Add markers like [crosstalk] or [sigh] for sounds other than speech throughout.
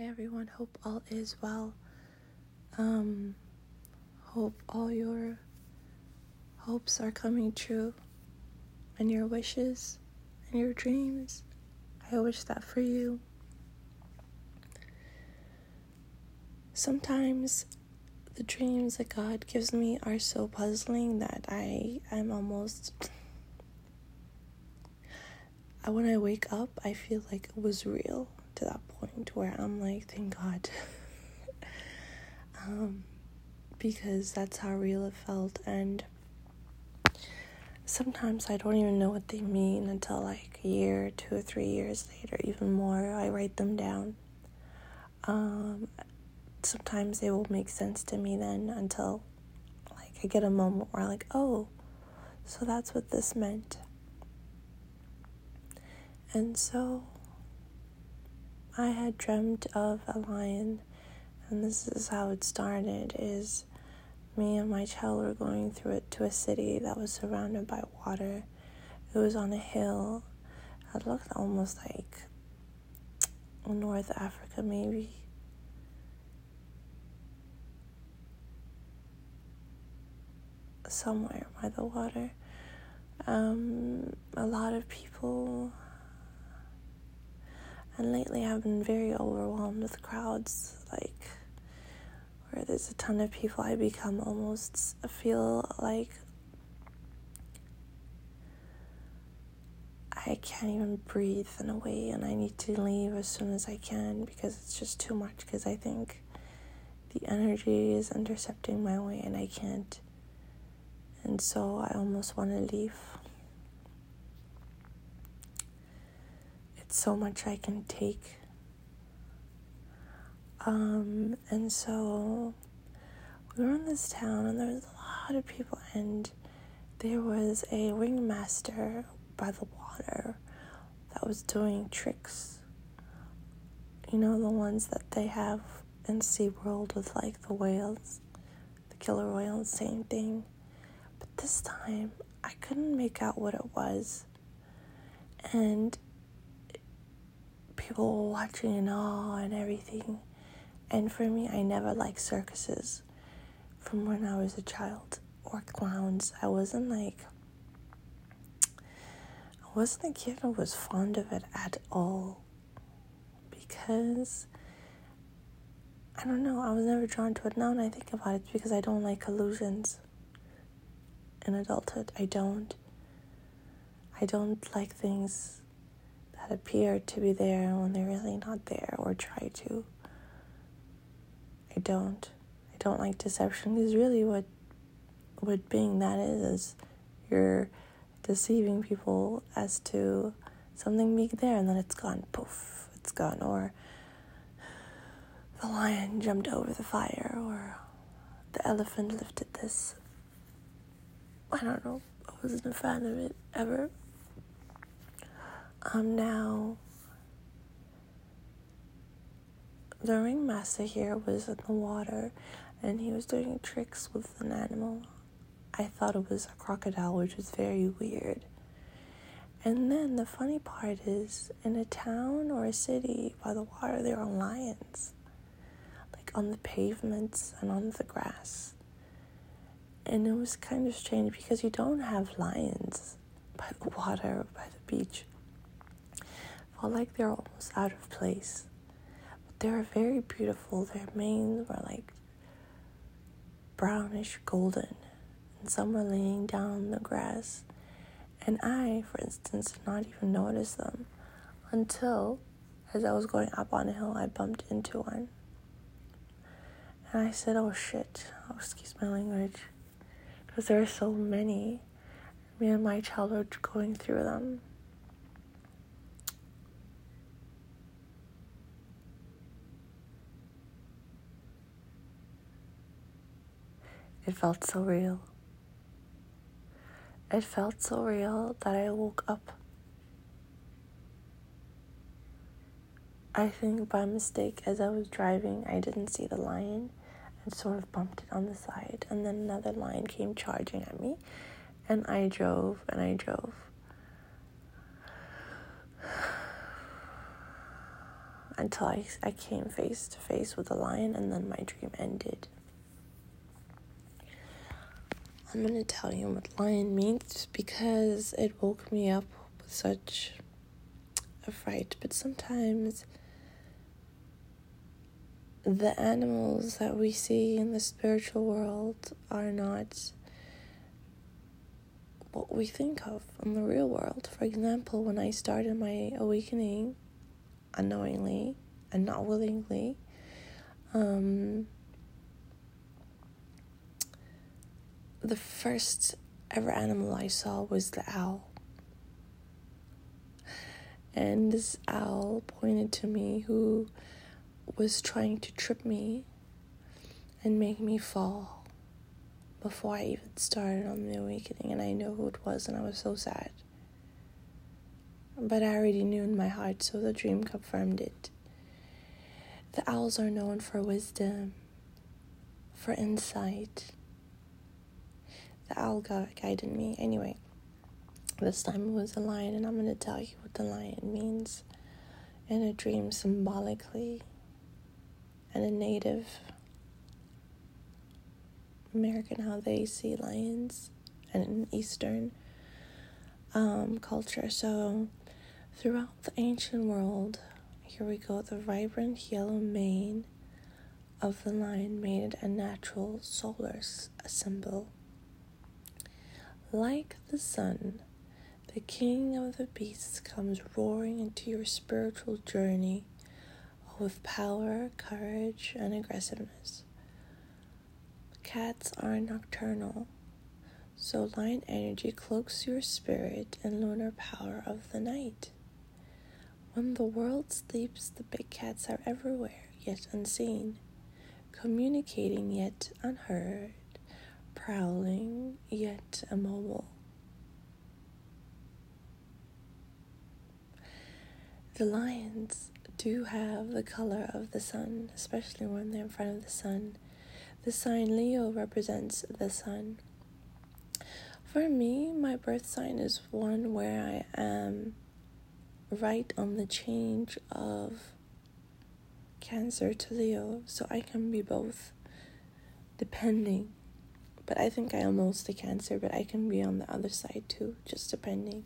Hi everyone, hope all is well. Um, hope all your hopes are coming true and your wishes and your dreams. I wish that for you. Sometimes the dreams that God gives me are so puzzling that I am almost when I wake up, I feel like it was real to that point where I'm like, thank God. [laughs] um, because that's how real it felt. And sometimes I don't even know what they mean until like a year, two or three years later, even more. I write them down. Um, sometimes they will make sense to me then until like I get a moment where I'm like, oh, so that's what this meant. And so I had dreamt of a lion, and this is how it started is me and my child were going through it to a city that was surrounded by water. It was on a hill. It looked almost like North Africa, maybe. Somewhere by the water. Um, a lot of people and lately I've been very overwhelmed with crowds, like where there's a ton of people, I become almost feel like I can't even breathe in a way, and I need to leave as soon as I can because it's just too much. Because I think the energy is intercepting my way, and I can't. And so I almost want to leave. So much I can take. Um, and so we were in this town, and there was a lot of people, and there was a ringmaster by the water that was doing tricks. You know, the ones that they have in SeaWorld with like the whales, the killer whales, same thing. But this time, I couldn't make out what it was. And people watching in awe and everything. And for me, I never liked circuses from when I was a child or clowns. I wasn't like, I wasn't a kid who was fond of it at all because I don't know, I was never drawn to it. Now when I think about it, because I don't like illusions in adulthood. I don't. I don't like things appear to be there when they're really not there or try to. I don't. I don't like deception because really what what being that is is you're deceiving people as to something being there and then it's gone poof it's gone or the lion jumped over the fire or the elephant lifted this i don't know i wasn't a fan of it ever um, now, the ringmaster here was in the water and he was doing tricks with an animal. I thought it was a crocodile, which was very weird. And then the funny part is, in a town or a city by the water, there are lions, like on the pavements and on the grass. And it was kind of strange because you don't have lions by the water by the beach felt like they're almost out of place. But they were very beautiful. Their manes were like brownish golden, and some were laying down on the grass. And I, for instance, did not even notice them until, as I was going up on a hill, I bumped into one. And I said, oh shit, oh, excuse my language, because there are so many. Me and my child were going through them. It felt so real. It felt so real that I woke up. I think by mistake, as I was driving, I didn't see the lion and sort of bumped it on the side. And then another lion came charging at me, and I drove and I drove. [sighs] until I, I came face to face with the lion and then my dream ended. I'm going to tell you what lion means because it woke me up with such a fright. But sometimes the animals that we see in the spiritual world are not what we think of in the real world. For example, when I started my awakening unknowingly and not willingly, um, the first ever animal I saw was the owl. And this owl pointed to me who was trying to trip me and make me fall before I even started on the awakening. And I know who it was, and I was so sad. But I already knew in my heart, so the dream confirmed it. The owls are known for wisdom, for insight, the owl guided me. Anyway, this time it was a lion, and I'm to tell you what the lion means in a dream symbolically and a Native American how they see lions and in Eastern um, culture. So, throughout the ancient world, here we go the vibrant yellow mane of the lion made it a natural solar symbol. Like the sun, the king of the beasts comes roaring into your spiritual journey with power, courage, and aggressiveness. Cats are nocturnal, so lion energy cloaks your spirit and lunar power of the night. When the world sleeps, the big cats are everywhere, yet unseen, communicating yet unheard prowling yet immobile. The lions do have the color of the sun, especially when they're in front of the sun. The sign Leo represents the sun. For me, my birth sign is one where I am right on the change of Cancer to Leo, so I can be both depending but I think I am mostly Cancer, but I can be on the other side too, just depending.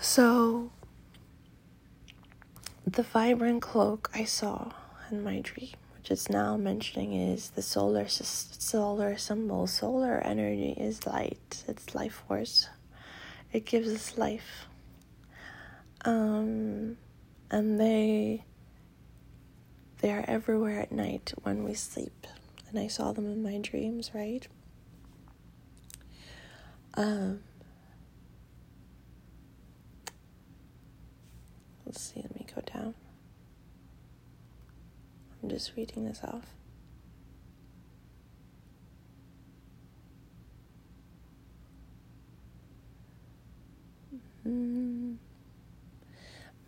So, the vibrant cloak I saw in my dream, which is now mentioning, is the solar solar symbol. Solar energy is light. It's life force. It gives us life. Um, and they they are everywhere at night when we sleep and I saw them in my dreams, right? Um, let's see, let me go down. I'm just reading this off. Mm.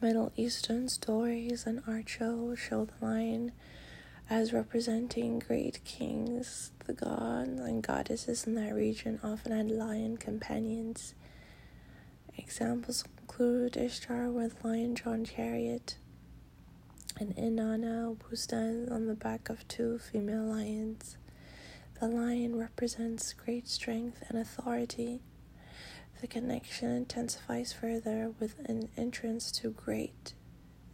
Middle Eastern stories and art shows show the line as representing great kings, the gods and goddesses in that region often had lion companions. Examples include Ishtar with lion drawn chariot, and Inanna Bustan on the back of two female lions. The lion represents great strength and authority. The connection intensifies further with an entrance to great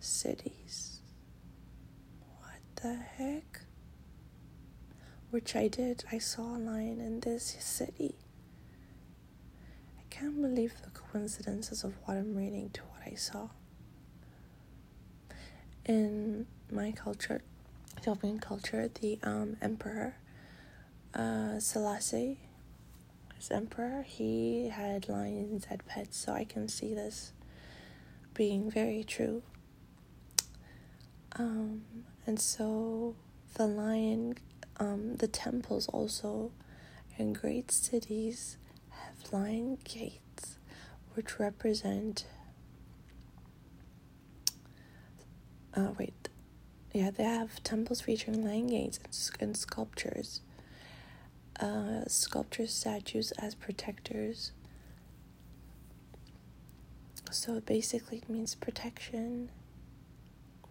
cities the heck? Which I did. I saw a lion in this city. I can't believe the coincidences of what I'm reading to what I saw. In my culture, Ethiopian culture, the um, emperor uh, Selassie, his emperor, he had lions as pets, so I can see this being very true. Um, and so the lion, um, the temples also in great cities have lion gates, which represent. Uh, wait, yeah, they have temples featuring lion gates and, and sculptures. Uh, sculptures, statues as protectors. So it basically, means protection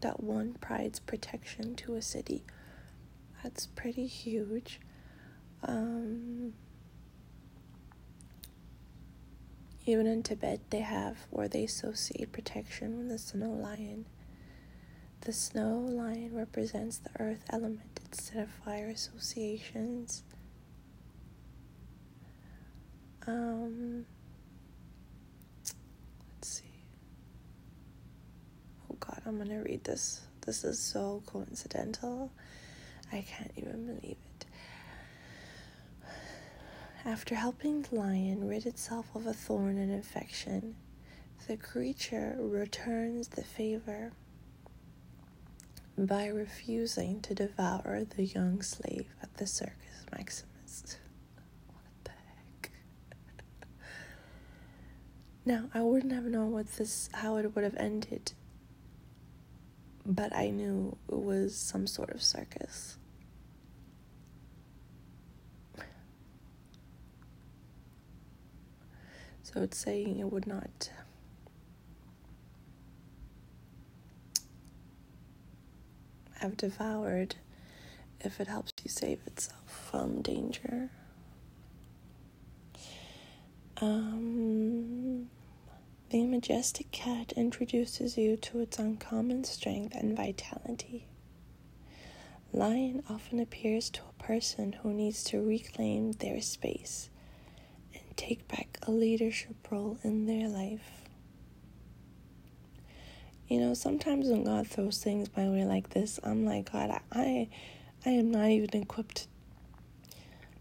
that one provides protection to a city. That's pretty huge. Um, even in Tibet, they have or they associate protection with the snow lion. The snow lion represents the earth element instead of fire associations. Um, let's see. Oh God, I'm gonna read this. This is so coincidental. I can't even believe it. After helping the lion rid itself of a thorn and infection, the creature returns the favor by refusing to devour the young slave at the Circus Maximus. What the heck? [laughs] now, I wouldn't have known what this how it would have ended, but I knew it was some sort of circus. So it's saying it would not have devoured if it helps you save itself from danger. Um, the majestic cat introduces you to its uncommon strength and vitality. Lion often appears to a person who needs to reclaim their space and take back a leadership role in their life. You know, sometimes when God throws things my way like this, I'm like, God, I, I am not even equipped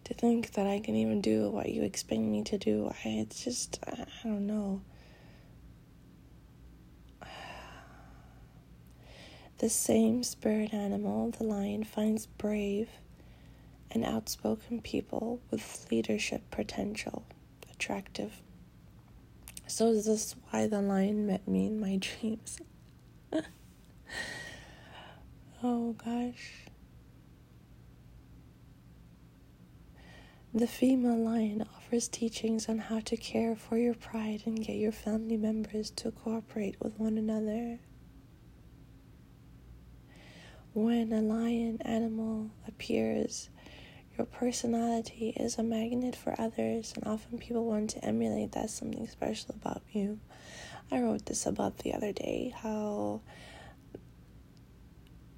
to think that I can even do what you expect me to do. I, it's just, I, I don't know. The same spirit animal, the lion, finds brave and outspoken people with leadership potential attractive. So is this why the lion met me in my dreams? [laughs] oh gosh. The female lion offers teachings on how to care for your pride and get your family members to cooperate with one another. When a lion animal appears, your personality is a magnet for others, and often people want to emulate that something special about you. I wrote this about the other day how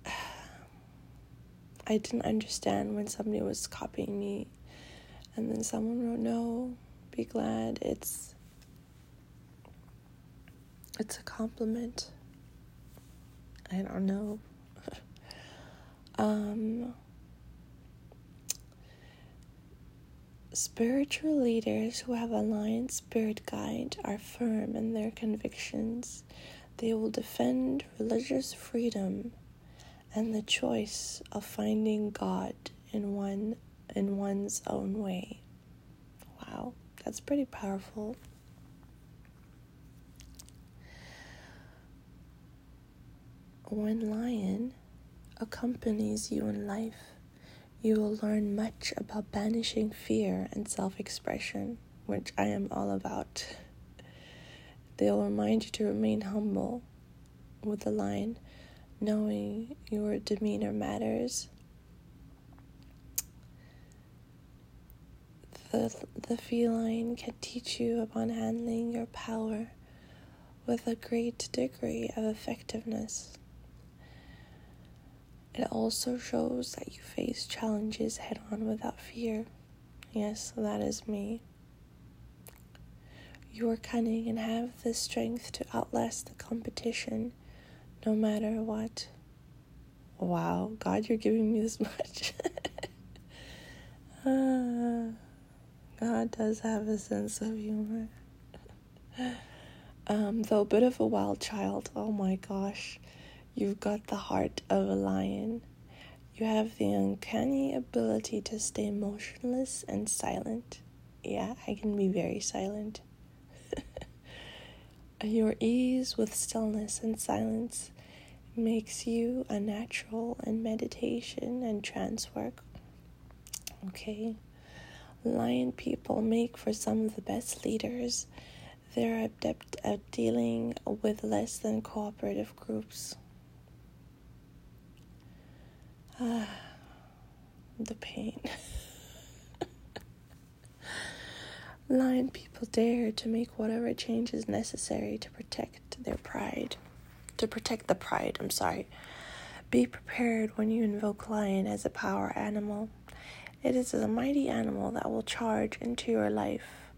[sighs] I didn't understand when somebody was copying me, and then someone wrote, "No, be glad. It's it's a compliment." I don't know. Um. Spiritual leaders who have a lion spirit guide are firm in their convictions. They will defend religious freedom and the choice of finding God in one in one's own way. Wow, that's pretty powerful. When lion accompanies you in life, you will learn much about banishing fear and self expression, which I am all about. They'll remind you to remain humble with the line, knowing your demeanor matters. The, the feline can teach you upon handling your power with a great degree of effectiveness. It also shows that you face challenges head on without fear. Yes, that is me. You are cunning and have the strength to outlast the competition no matter what. Wow, God, you're giving me this [laughs] much. uh, God does have a sense of humor. [laughs] um, though a bit of a wild child, oh my gosh. You've got the heart of a lion. You have the uncanny ability to stay motionless and silent. Yeah, I can be very silent. [laughs] Your ease with stillness and silence makes you a natural in meditation and trance work. Okay. Lion people make for some of the best leaders. They're adept at dealing with less than cooperative groups. [sighs] The pain. [laughs] Lion people dare to make whatever changes necessary to protect their pride. To protect the pride, I'm sorry. Be prepared when you invoke lion as a power animal. It is a mighty animal that will charge into your life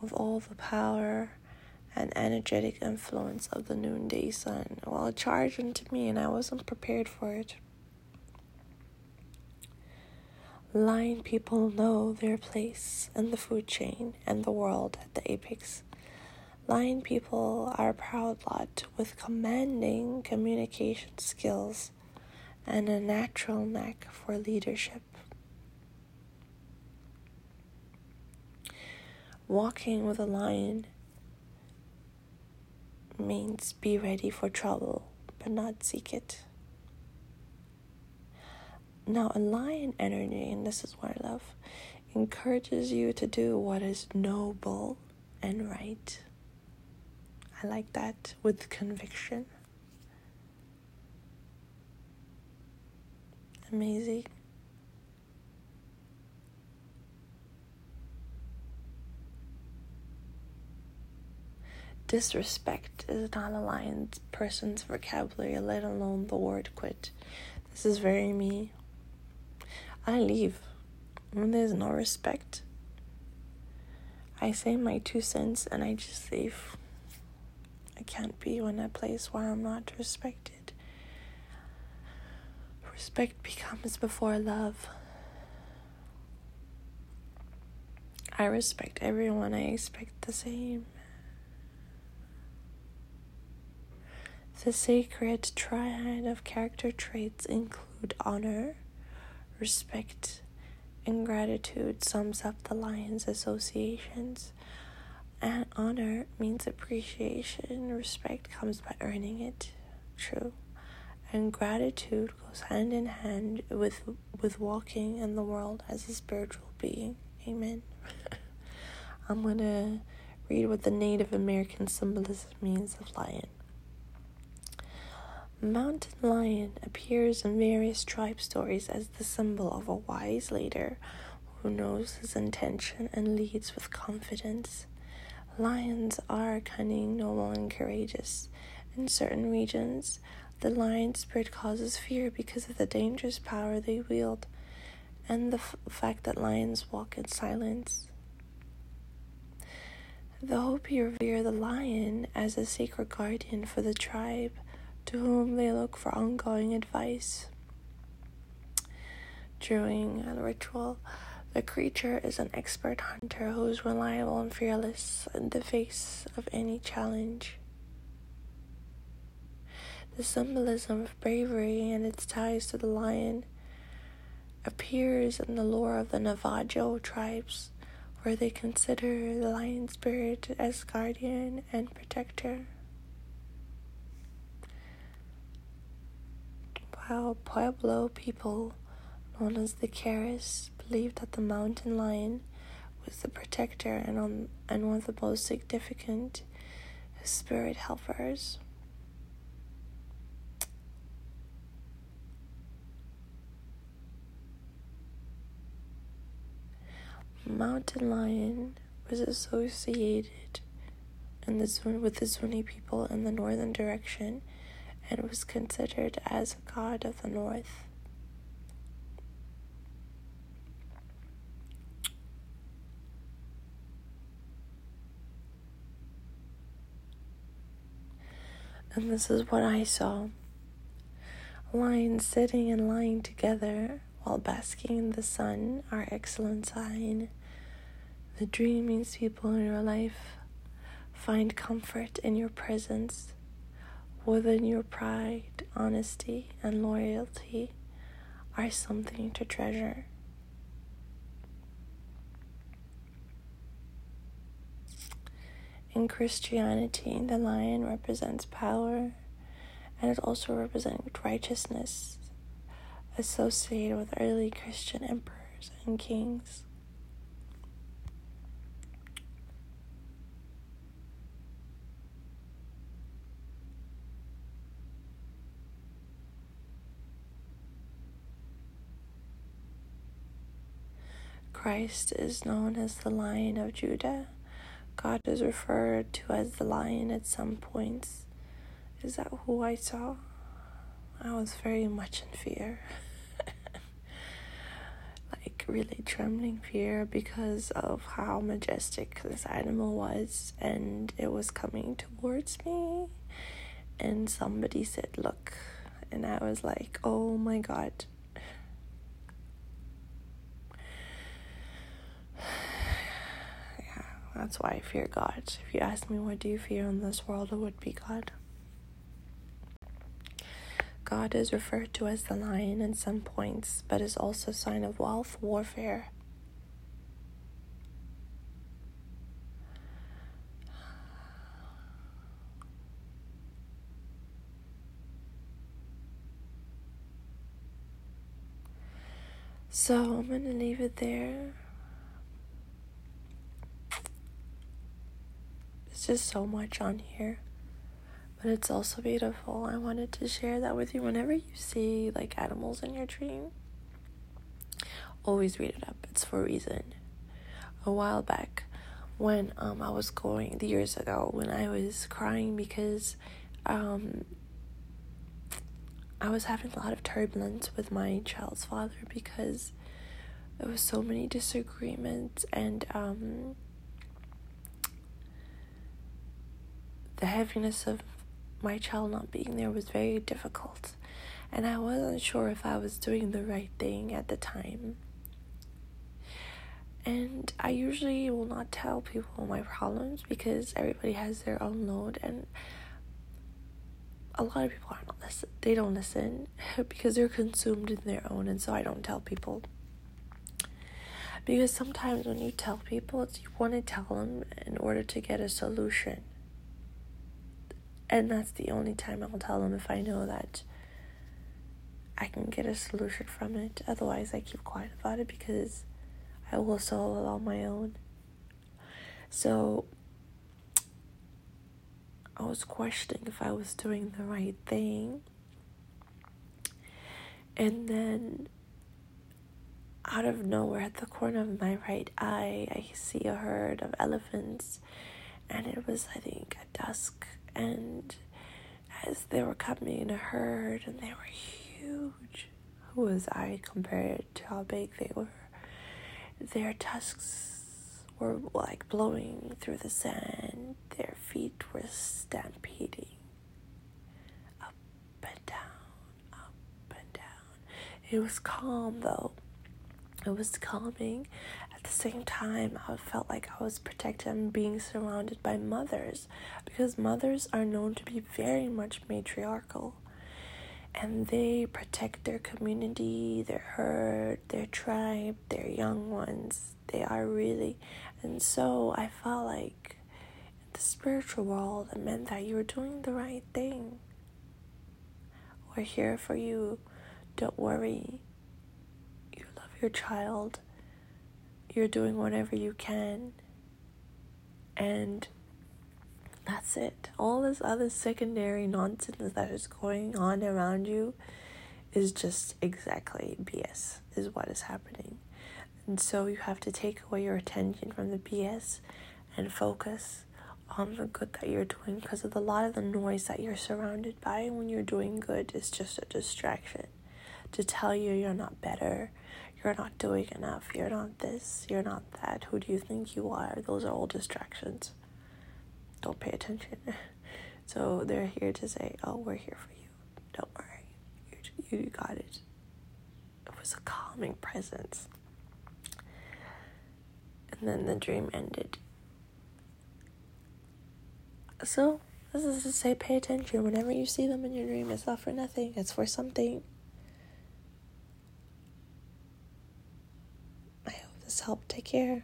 with all the power and energetic influence of the noonday sun. Well, it charged into me and I wasn't prepared for it. Lion people know their place in the food chain and the world at the apex. Lion people are a proud lot with commanding communication skills and a natural knack for leadership. Walking with a lion means be ready for trouble, but not seek it. Now, a lion energy, and this is what I love, encourages you to do what is noble and right. I like that with conviction. Amazing. Disrespect is not a lion person's vocabulary, let alone the word quit. This is very me. I leave when there's no respect. I say my two cents and I just leave. I can't be in a place where I'm not respected. Respect becomes before love. I respect everyone, I expect the same. The sacred triad of character traits include honor Respect and gratitude sums up the lion's associations. And honor means appreciation. Respect comes by earning it. True. And gratitude goes hand in hand with with walking in the world as a spiritual being. Amen. [laughs] I'm gonna read what the Native American symbolism means of lion. The mountain lion appears in various tribe stories as the symbol of a wise leader who knows his intention and leads with confidence. Lions are cunning, noble, and courageous. In certain regions, the lion spirit causes fear because of the dangerous power they wield and the f- fact that lions walk in silence. The Hopi revere the lion as a sacred guardian for the tribe to whom they look for ongoing advice. During a ritual, the creature is an expert hunter who is reliable and fearless in the face of any challenge. The symbolism of bravery and its ties to the lion appears in the lore of the Navajo tribes, where they consider the lion spirit as guardian and protector. How Pueblo people, known as the Keres, believed that the mountain lion was the protector and, on, and one of the most significant spirit helpers. Mountain lion was associated in the with the Zuni people in the northern direction and was considered as a god of the north. And this is what I saw lions sitting and lying together while basking in the sun are excellent sign. The dream means people in your life find comfort in your presence within your pride, honesty, and loyalty are something to treasure. In Christianity, the lion represents power and it also represents righteousness associated with early Christian emperors and kings. Christ is known as the Lion of Judah. God is referred to as the lion at some points. Is that who I saw? I was very much in fear. [laughs] like, really trembling fear because of how majestic this animal was, and it was coming towards me. And somebody said, Look. And I was like, Oh my god. That's why I fear God. If you ask me what do you fear in this world, it would be God. God is referred to as the lion in some points, but is also a sign of wealth warfare. So I'm going to leave it there. Just so much on here. But it's also beautiful. I wanted to share that with you. Whenever you see like animals in your dream, always read it up. It's for a reason. A while back, when um I was going the years ago when I was crying because um I was having a lot of turbulence with my child's father because there was so many disagreements and um the heaviness of my child not being there was very difficult, and I wasn't sure if I was doing the right thing at the time. And I usually will not tell people my problems because everybody has their own load, and a lot of people are not listen. They don't listen [laughs] because they're consumed in their own, and so I don't tell people. Because sometimes when you tell people, you want to tell them in order to get a solution and that's the only time I'll tell them if I know that I can get a solution from it. Otherwise, I keep quiet about it because I will solve it on my own. So, I was questioning if I was doing the right thing. And then, out of nowhere, at the corner of my right eye, I see a herd of elephants. And it was, I think, at dusk and as they were coming in a herd and they were huge, who was I compared to how big they were? Their tusks were like blowing through the sand, their feet were stampeding up and down, up and down. It was calm though. It was calming same time, I felt like I was protected and being surrounded by mothers because mothers are known to be very much matriarchal and they protect their community, their herd, their tribe, their young ones. They are really, and so I felt like in the spiritual world, it meant that you were doing the right thing. We're here for you. Don't worry. You love your child you're doing whatever you can. And that's it. All this other secondary nonsense that is going on around you is just exactly BS, is what is happening. And so you have to take away your attention from the BS and focus on the good that you're doing because of a lot of the noise that you're surrounded by when you're doing good is just a distraction to tell you you're not better, you're not doing enough, you're not this, you're not that, who do you think you are? Those are all distractions. Don't pay attention. [laughs] So they're here to say, oh, we're here for you. Don't worry. You, you got it. It was a calming presence. And then the dream ended. So, this is to say, pay attention. Whenever you see them in your dream, it's not for nothing, it's for something. Help. Take care.